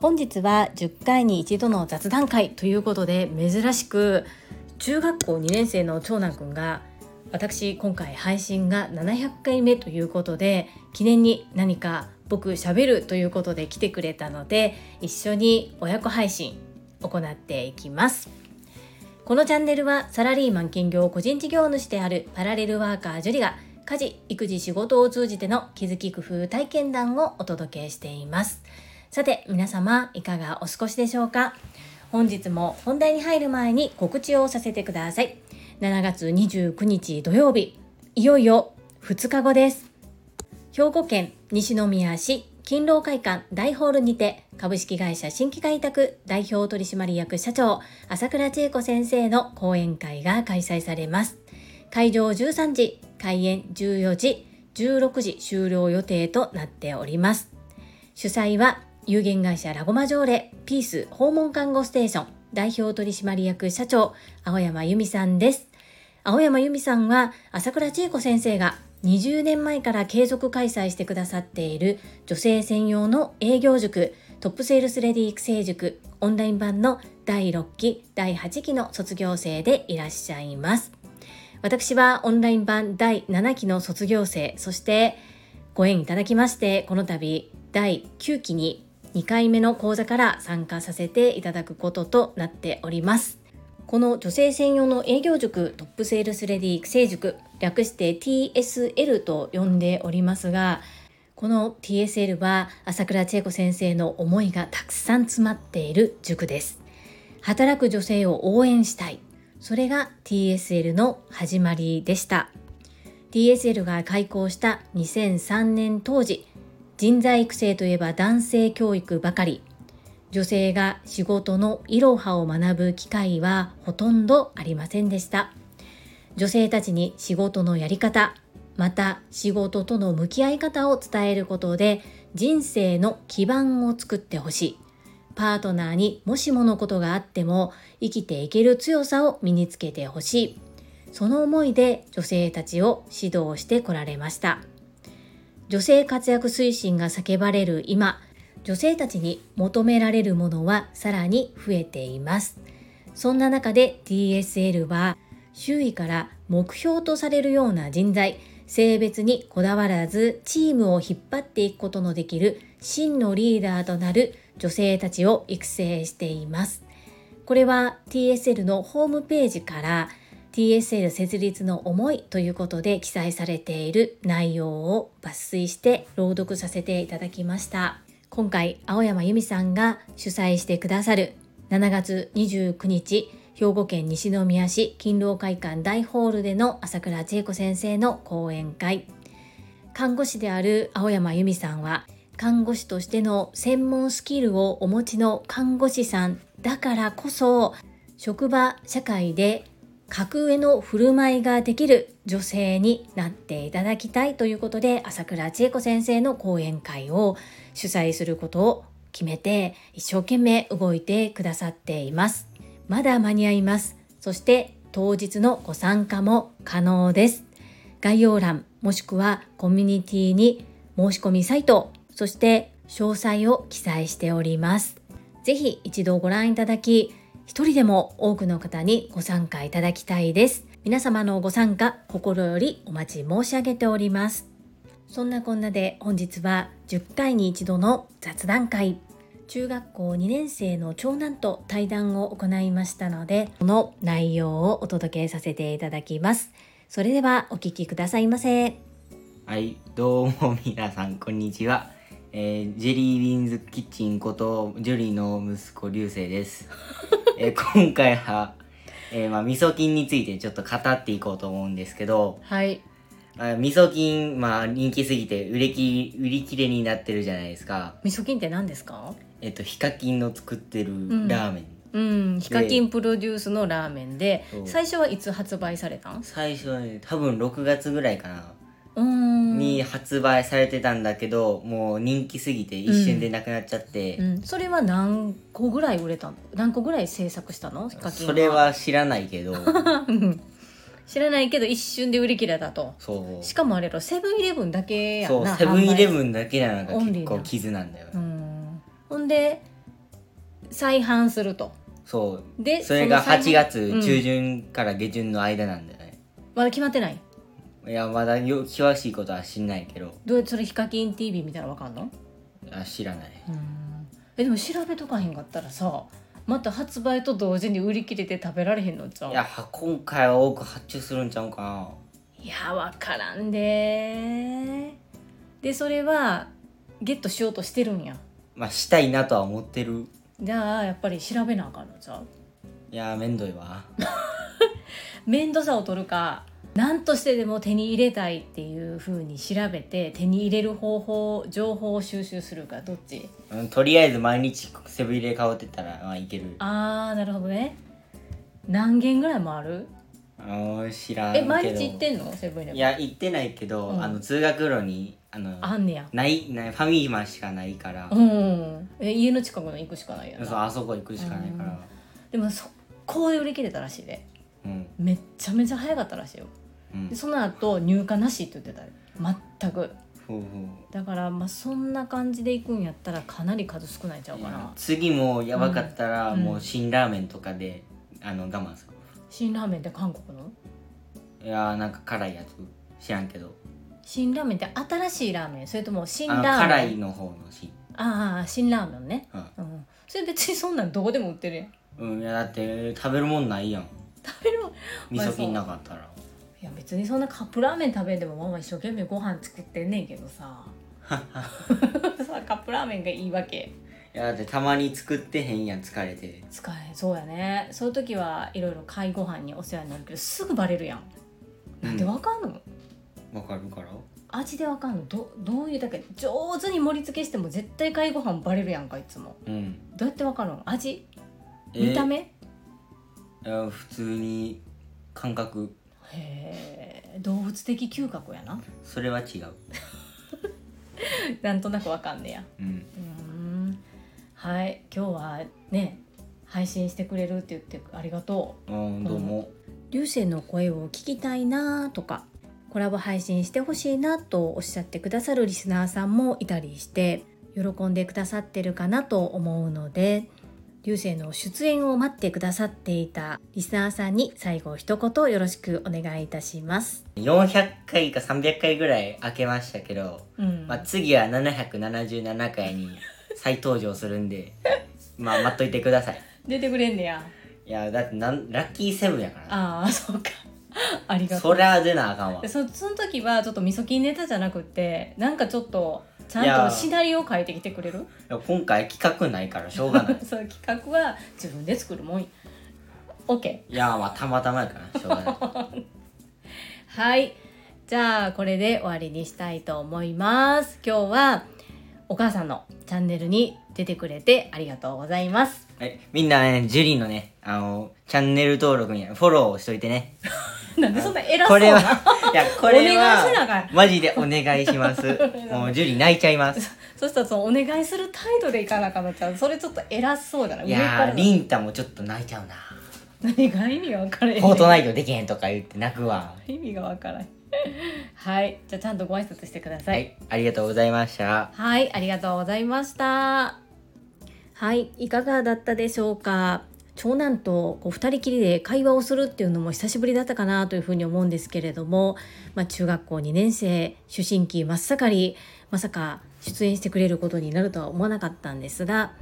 本日は10回に一度の雑談会ということで珍しく中学校2年生の長男くんが私今回配信が700回目ということで記念に何か僕しゃべるということで来てくれたので一緒に親子配信行っていきます。このチャンネルはサラリーマン兼業個人事業主であるパラレルワーカージュリが家事育児仕事を通じての気づき工夫体験談をお届けしています。さて皆様いかがお過ごしでしょうか？本日も本題に入る前に告知をさせてください。7月29日土曜日いよいよ2日後です。兵庫県西宮市勤労会館大ホールにて株式会社新規開拓代表取締役社長朝倉千恵子先生の講演会が開催されます。会場13時開演14時16時終了予定となっております。主催は有限会社ラゴマ条例ピース訪問看護ステーション代表取締役社長青山由美さんです。青山由美さんは朝倉千恵子先生が20年前から継続開催してくださっている女性専用の営業塾トップセールスレディ育成塾オンライン版の第6期第8期の卒業生でいらっしゃいます。私はオンライン版第7期の卒業生そしてご縁いただきましてこの度第9期に2回目の講座から参加させていただくこととなっております。この女性専用の営業塾トップセールスレディ育成塾略して TSL と呼んでおりますがこの TSL は朝倉千恵子先生の思いがたくさん詰まっている塾です働く女性を応援したいそれが TSL の始まりでした。TSL が開校した2003年当時人材育成といえば男性教育ばかり。女性が仕事のいろはを学ぶ機会はほとんどありませんでした。女性たちに仕事のやり方また仕事との向き合い方を伝えることで人生の基盤を作ってほしい。パートナーにもしものことがあっても生きていける強さを身につけてほしい。その思いで女性たちを指導してこられました。女性活躍推進が叫ばれる今女性たちに求められるものはさらに増えています。そんな中で DSL は周囲から目標とされるような人材性別にこだわらずチームを引っ張っていくことのできる真のリーダーとなる女性たちを育成しています。これは TSL のホームページから TSL 設立の思いということで記載されている内容を抜粋して朗読させていただきました。今回青山由美さんが主催してくださる7月29日兵庫県西宮市勤労会館大ホールでの朝倉千恵子先生の講演会。看護師である青山由美さんは看護師としての専門スキルをお持ちの看護師さんだからこそ職場社会で格上の振る舞いができる女性になっていただきたいということで朝倉千恵子先生の講演会を主催することを決めて一生懸命動いてくださっています。まだ間に合います。そして当日のご参加も可能です。概要欄もしくはコミュニティに申し込みサイトそして詳細を記載しております。ぜひ一度ご覧いただき一人でも多くの方にご参加いただきたいです。皆様のご参加心よりお待ち申し上げております。そんなこんなで本日は10回に一度の雑談会。中学校2年生の長男と対談を行いましたのでこの内容をお届けさせていただきます。それではお聞きくださいませ。はいどうも皆さんこんにちは、えー、ジェリービーンズキッチンことジュリーの息子流星です。えー、今回は、えー、まあ、味噌菌についてちょっと語っていこうと思うんですけど、はい。あ味噌菌、まあ、人気すぎて売れき売り切れになってるじゃないですか。味噌菌って何ですか？えっと、ヒカキンの作ってるラーメン。うん、ヒカキンプロデュースのラーメンで最初はいつ発売されたん？最初はね多分6月ぐらいかなに発売されてたんだけどもう人気すぎて一瞬でなくなっちゃって、うん。うん、それは何個ぐらい売れたの？何個ぐらい制作したの？それは知らないけど。知らないけど一瞬で売り切れたと。しかもあれやろ？セブンイレブンだけやんなそうセブンイレン、ブンだけなのが結構傷なんだよ、うん、ほんで再販すると。そう。でそれがの再販8月うん中旬から下旬の間なんだよね、まだ決まってない？いやまだよ詳しいことは知んないけど。どうやってそれヒカキン TV みたいなのわかんの？あ知らない。うん。えでも調べとかへんかったらさまた発売と同時に売り切れて食べられへんのちゃう？いや今回は多く発注するんちゃうか。ないやわからんで。でそれはゲットしようとしてるんや？まあしたいなとは思ってる。じゃあやっぱり調べなあかんのちゃう？いやめんどいわ。面倒さを取るか何としてでも手に入れたいっていう風に調べて手に入れる方法情報を収集するかどっち？うんとりあえず毎日セブン入れ買おうって言ったらまあいけるあーなるほどね。何軒ぐらいもある？あー知らんけど。え毎日行ってんの？セブンイレブン。いや行ってないけど、うん。あの通学路にあのあんねや。ないないファミマしかないから、うんえ家の近くの行くしかないやそうなあそこ行くしかないから。でも速攻で売り切れたらしいで。うん。めっちゃめちゃ早かったらしいよ。うんでその後入荷なしって言ってたで全く。だからまあそんな感じで行くんやったらかなり数少ないんちゃうかな次もやばかったら、うん。もう辛ラーメンとかであの我慢す辛ラーメンって韓国の？るいやーなんか辛いやつ。知らんけど。辛ラーメンって新しいラーメン？それとも辛あラーメン？の辛いの方のしああ辛ラーメンね、うん。うん、それ別にそんなんどこでも売ってるやん。うんいやだって食べるもんないやん。食べるもん。味噌菌なかったらいや別にそんなカップラーメン食べんでもママ一生懸命ご飯作ってんねんけどさ。さカップラーメンがいいわけ。いやだってたまに作ってへんやん疲れて。使えそうやね。そういう時はいろいろ買いご飯にお世話になるけどすぐバレるやん。なんで？わかんの、わかるから？味でわかんの？どどういうだけ上手に盛り付けしても絶対買いご飯バレるやんかいつも。うん。どうやってわかるの？味？えー見た目、いや普通に感覚へえ動物的嗅覚やな。それは違う。なんとなくわかんねや。うん。うーん。はい。今日はね配信してくれるって言ってありがとう。うんどうも、流星の声を聞きたいなとかコラボ配信してほしいなとおっしゃってくださるリスナーさんもいたりして喜んでくださってるかなと思うので流星の出演を待ってくださっていたリスナーさんに最後一言よろしくお願いいたします。400回か300回ぐらい開けましたけど、うんまあ、次は777回に再登場するんで まあ待っといてください出てくれんねや。いやだってなんラッキーセブンやからああそうか。ありがとう。そりゃ出なあかんわでそその時はちょっとみそきネタじゃなくってなんかちょっとちゃんとシナリオを書いてきてくれる？いや今回企画ないからしょうがない。そう企画は自分で作るもん OK いやまあたまたまやからしょうがない。はい。じゃあこれで終わりにしたいと思います。今日はお母さんのチャンネルに出てくれてありがとうございます。はい、みんなね、ジュリーのね、あの、チャンネル登録にフォローしといてね。なんでそんな偉そうなこれは、いや、これお願いせなあかはん、マジでお願いします。もう、ジュリー泣いちゃいます。そしたらそのお願いする態度でいかなあかんのちゃうそれちょっと偉そうじゃないいやー、上からのリンタもちょっと泣いちゃうな。何が意味が分からへんフォートナイトできへんとか言って泣くわ。意味が分からへんはいじゃあちゃんとご挨拶してくださはいい、ありがとうございました。はい、ありがとうございました。はい、いかがだったでしょうか？長男とこう2人きりで会話をするっていうのも久しぶりだったかなというふうに思うんですけれども、まあ、中学校2年生思春期真っ盛りまさか出演してくれることになるとは思わなかったんですが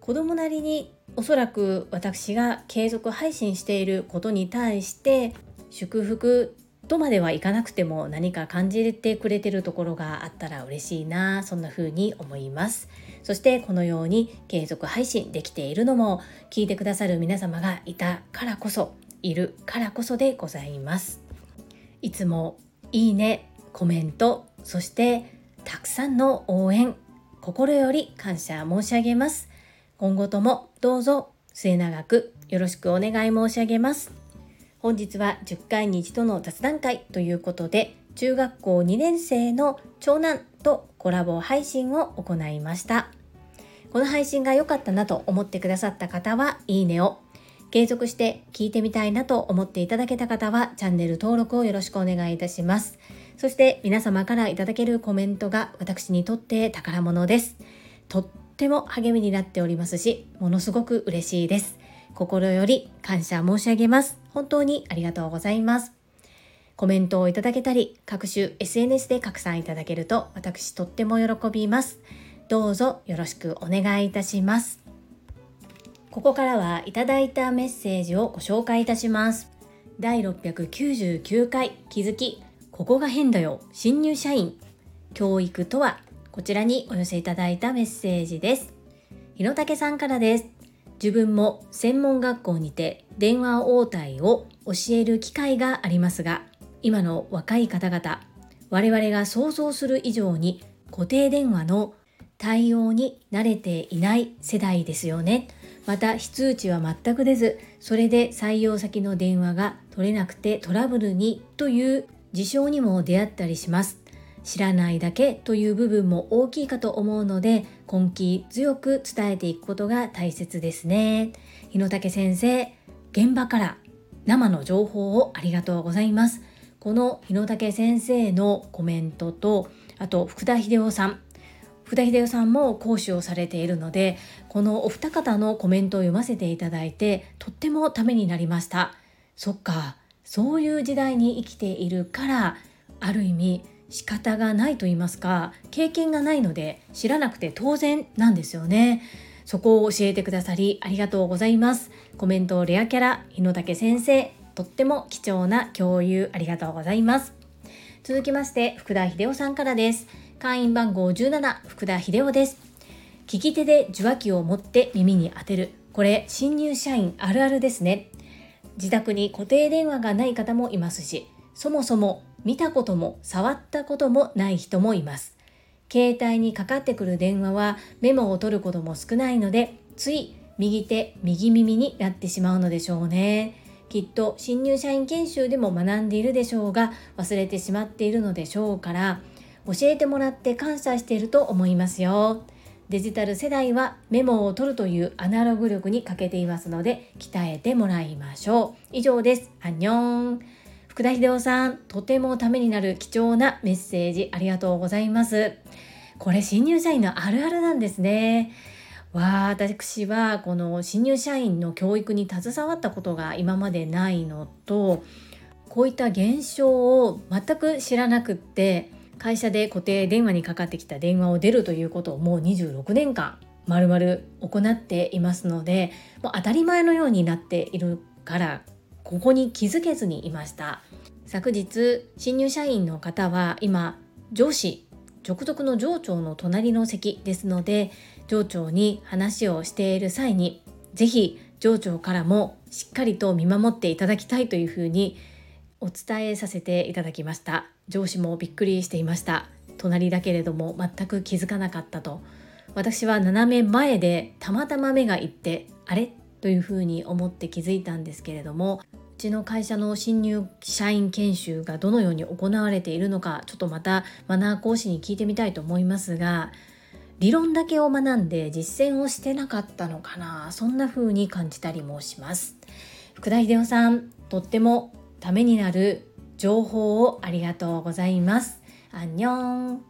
子供なりにおそらく私が継続配信していることに対して祝福とまではいかなくても何か感じてくれてるところがあったら嬉しいなそんな風に思います。そしてこのように継続配信できているのも聞いてくださる皆様がいたからこそいるからこそでございます。いつもいいねコメントそしてたくさんの応援心より感謝申し上げます。今後ともどうぞ末永くよろしくお願い申し上げます。本日は10回に一度の雑談会ということで中学校2年生の長男とコラボ配信を行いました。この配信が良かったなと思ってくださった方はいいねを。継続して聞いてみたいなと思っていただけた方はチャンネル登録をよろしくお願いいたします。そして皆様からいただけるコメントが私にとって宝物です。とっても励みになっておりますしものすごく嬉しいです。心より感謝申し上げます。本当にありがとうございます。コメントをいただけたり各種 SNS で拡散いただけると私とっても喜びます。どうぞよろしくお願いいたします。ここからはいただいたメッセージをご紹介いたします。第699回気づきここが変だよ新入社員。教育とはこちらにお寄せいただいたメッセージです。日野武さんからです。自分も専門学校にて電話応対を教える機会がありますが今の若い方々我々が想像する以上に固定電話の対応に慣れていない世代ですよね。また非通知は全く出ずそれで採用先の電話が取れなくてトラブルにという事象にも出会ったりします。知らないだけという部分も大きいかと思うので根気強く伝えていくことが大切ですね。日野武先生現場から生の情報をありがとうございます。この日野武先生のコメントとあと福田秀夫さん。福田秀夫さんも講師をされているのでこのお二方のコメントを読ませていただいてとってもためになりました。そっかそういう時代に生きているからある意味仕方がないと言いますか経験がないので知らなくて当然なんですよね。そこを教えてくださりありがとうございます。コメントレアキャラ日野武先生。とっても貴重な共有ありがとうございます。続きまして福田秀夫さんからです。会員番号17福田秀夫です。聞き手で受話器を持って耳に当てる。これ新入社員あるあるですね。自宅に固定電話がない方もいますしそもそも見たことも触ったこともない人もいます。携帯にかかってくる電話はメモを取ることも少ないのでつい右手右耳になってしまうのでしょうね。きっと新入社員研修でも学んでいるでしょうが忘れてしまっているのでしょうから教えてもらって感謝していると思いますよ。デジタル世代はメモを取るというアナログ力に欠けていますので鍛えてもらいましょう。以上です。アンニョン。福田秀夫さんとてもためになる貴重なメッセージありがとうございます。これ新入社員のあるあるなんですね。私はこの新入社員の教育に携わったことが今までないのとこういった現象を全く知らなくって会社で固定電話にかかってきた電話を出るということをもう26年間まるまる行っていますのでもう当たり前のようになっているからここに気づけずにいました。昨日新入社員の方は今上司直属の上長の隣の席ですので上長に話をしている際に是非上長からもしっかりと見守っていただきたいというふうにお伝えさせていただきました。上司もびっくりしていました。隣だけれども全く気づかなかったと。私は斜め前でたまたま目がいってあれ？というふうに思って気づいたんですけれどもうちの会社の新入社員研修がどのように行われているのかちょっとまたマナー講師に聞いてみたいと思いますが理論だけを学んで実践をしてなかったのかな。そんな風に感じたりもします。福田秀夫さんとってもためになる情報をありがとうございます。アンニョン。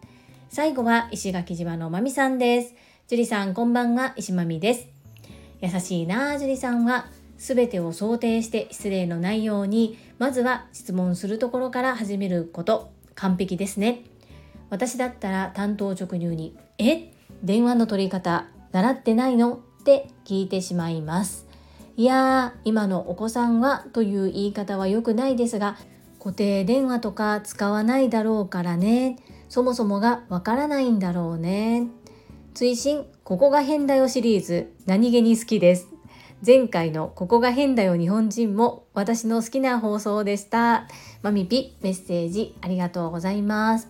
最後は石垣島のまみさんです。樹里さんこんばんは。石まみです。優しいな樹里さんは全てを想定して失礼のないようにまずは質問するところから始めること。完璧ですね。私だったら担当直入に「えっ？電話の取り方習ってないの?」って聞いてしまいますいやー今のお子さんはという言い方は良くないですが固定電話とか使わないだろうからねそもそもがわからないんだろうね追伸ここが変だよシリーズ何気に好きです前回のここが変だよ日本人も私の好きな放送でした。マミピメッセージありがとうございます。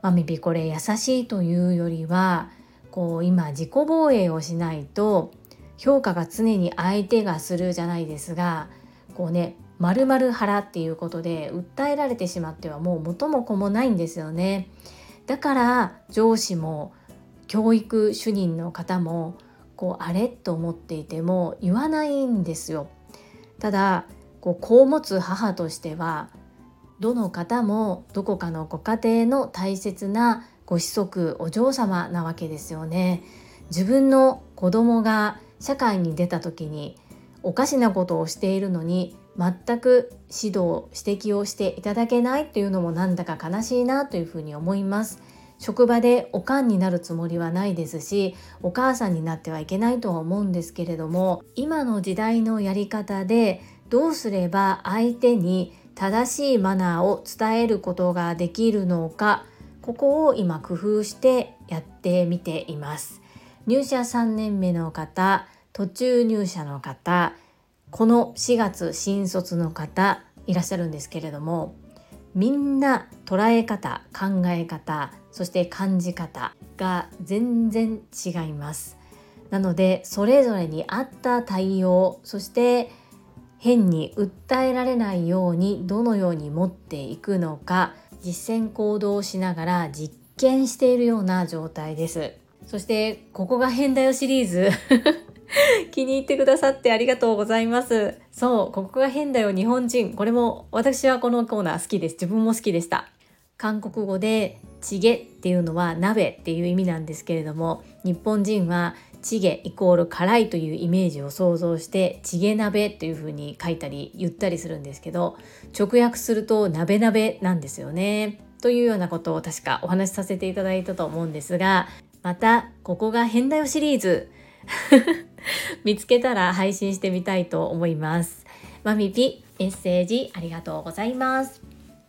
マミピこれ優しいというよりはこう今自己防衛をしないと評価が常に相手がするじゃないですがこうね丸々腹っていうことで訴えられてしまってはもう元も子もないんですよね。だから上司も教育主任の方もこうあれと思っていても言わないんですよただこう子を持つ母としてはどの方もどこかのご家庭の大切なご子息お嬢様なわけですよね。自分の子供が社会に出た時におかしなことをしているのに全く指導指摘をしていただけないというのもなんだか悲しいなというふうに思います。職場でおかんになるつもりはないですしお母さんになってはいけないとは思うんですけれども今の時代のやり方でどうすれば相手に正しいマナーを伝えることができるのかここを今工夫してやってみています。入社3年目の方途中入社の方この4月新卒の方いらっしゃるんですけれどもみんな捉え方考え方そして感じ方が全然違います。なのでそれぞれに合った対応そして変に訴えられないようにどのように持っていくのか実践行動をしながら実験しているような状態です。そしてここが変だよシリーズ。気に入ってくださってありがとうございます。そうここが変だよ日本人。これも私はこのコーナー好きです。自分も好きでした。韓国語でチゲっていうのは鍋っていう意味なんですけれども日本人はチゲイコール辛いというイメージを想像してチゲ鍋というふうに書いたり言ったりするんですけど直訳すると鍋鍋なんですよね。というようなことを確かお話しさせていただいたと思うんですがまたここが変だよシリーズ。見つけたら配信してみたいと思います。マミピメッセージありがとうございます。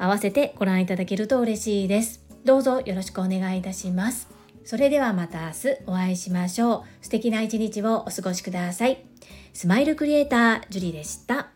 合わせてご覧いただけると嬉しいです。どうぞよろしくお願いいたします。それではまた明日お会いしましょう。素敵な一日をお過ごしください。スマイルクリエイター、ジュリでした。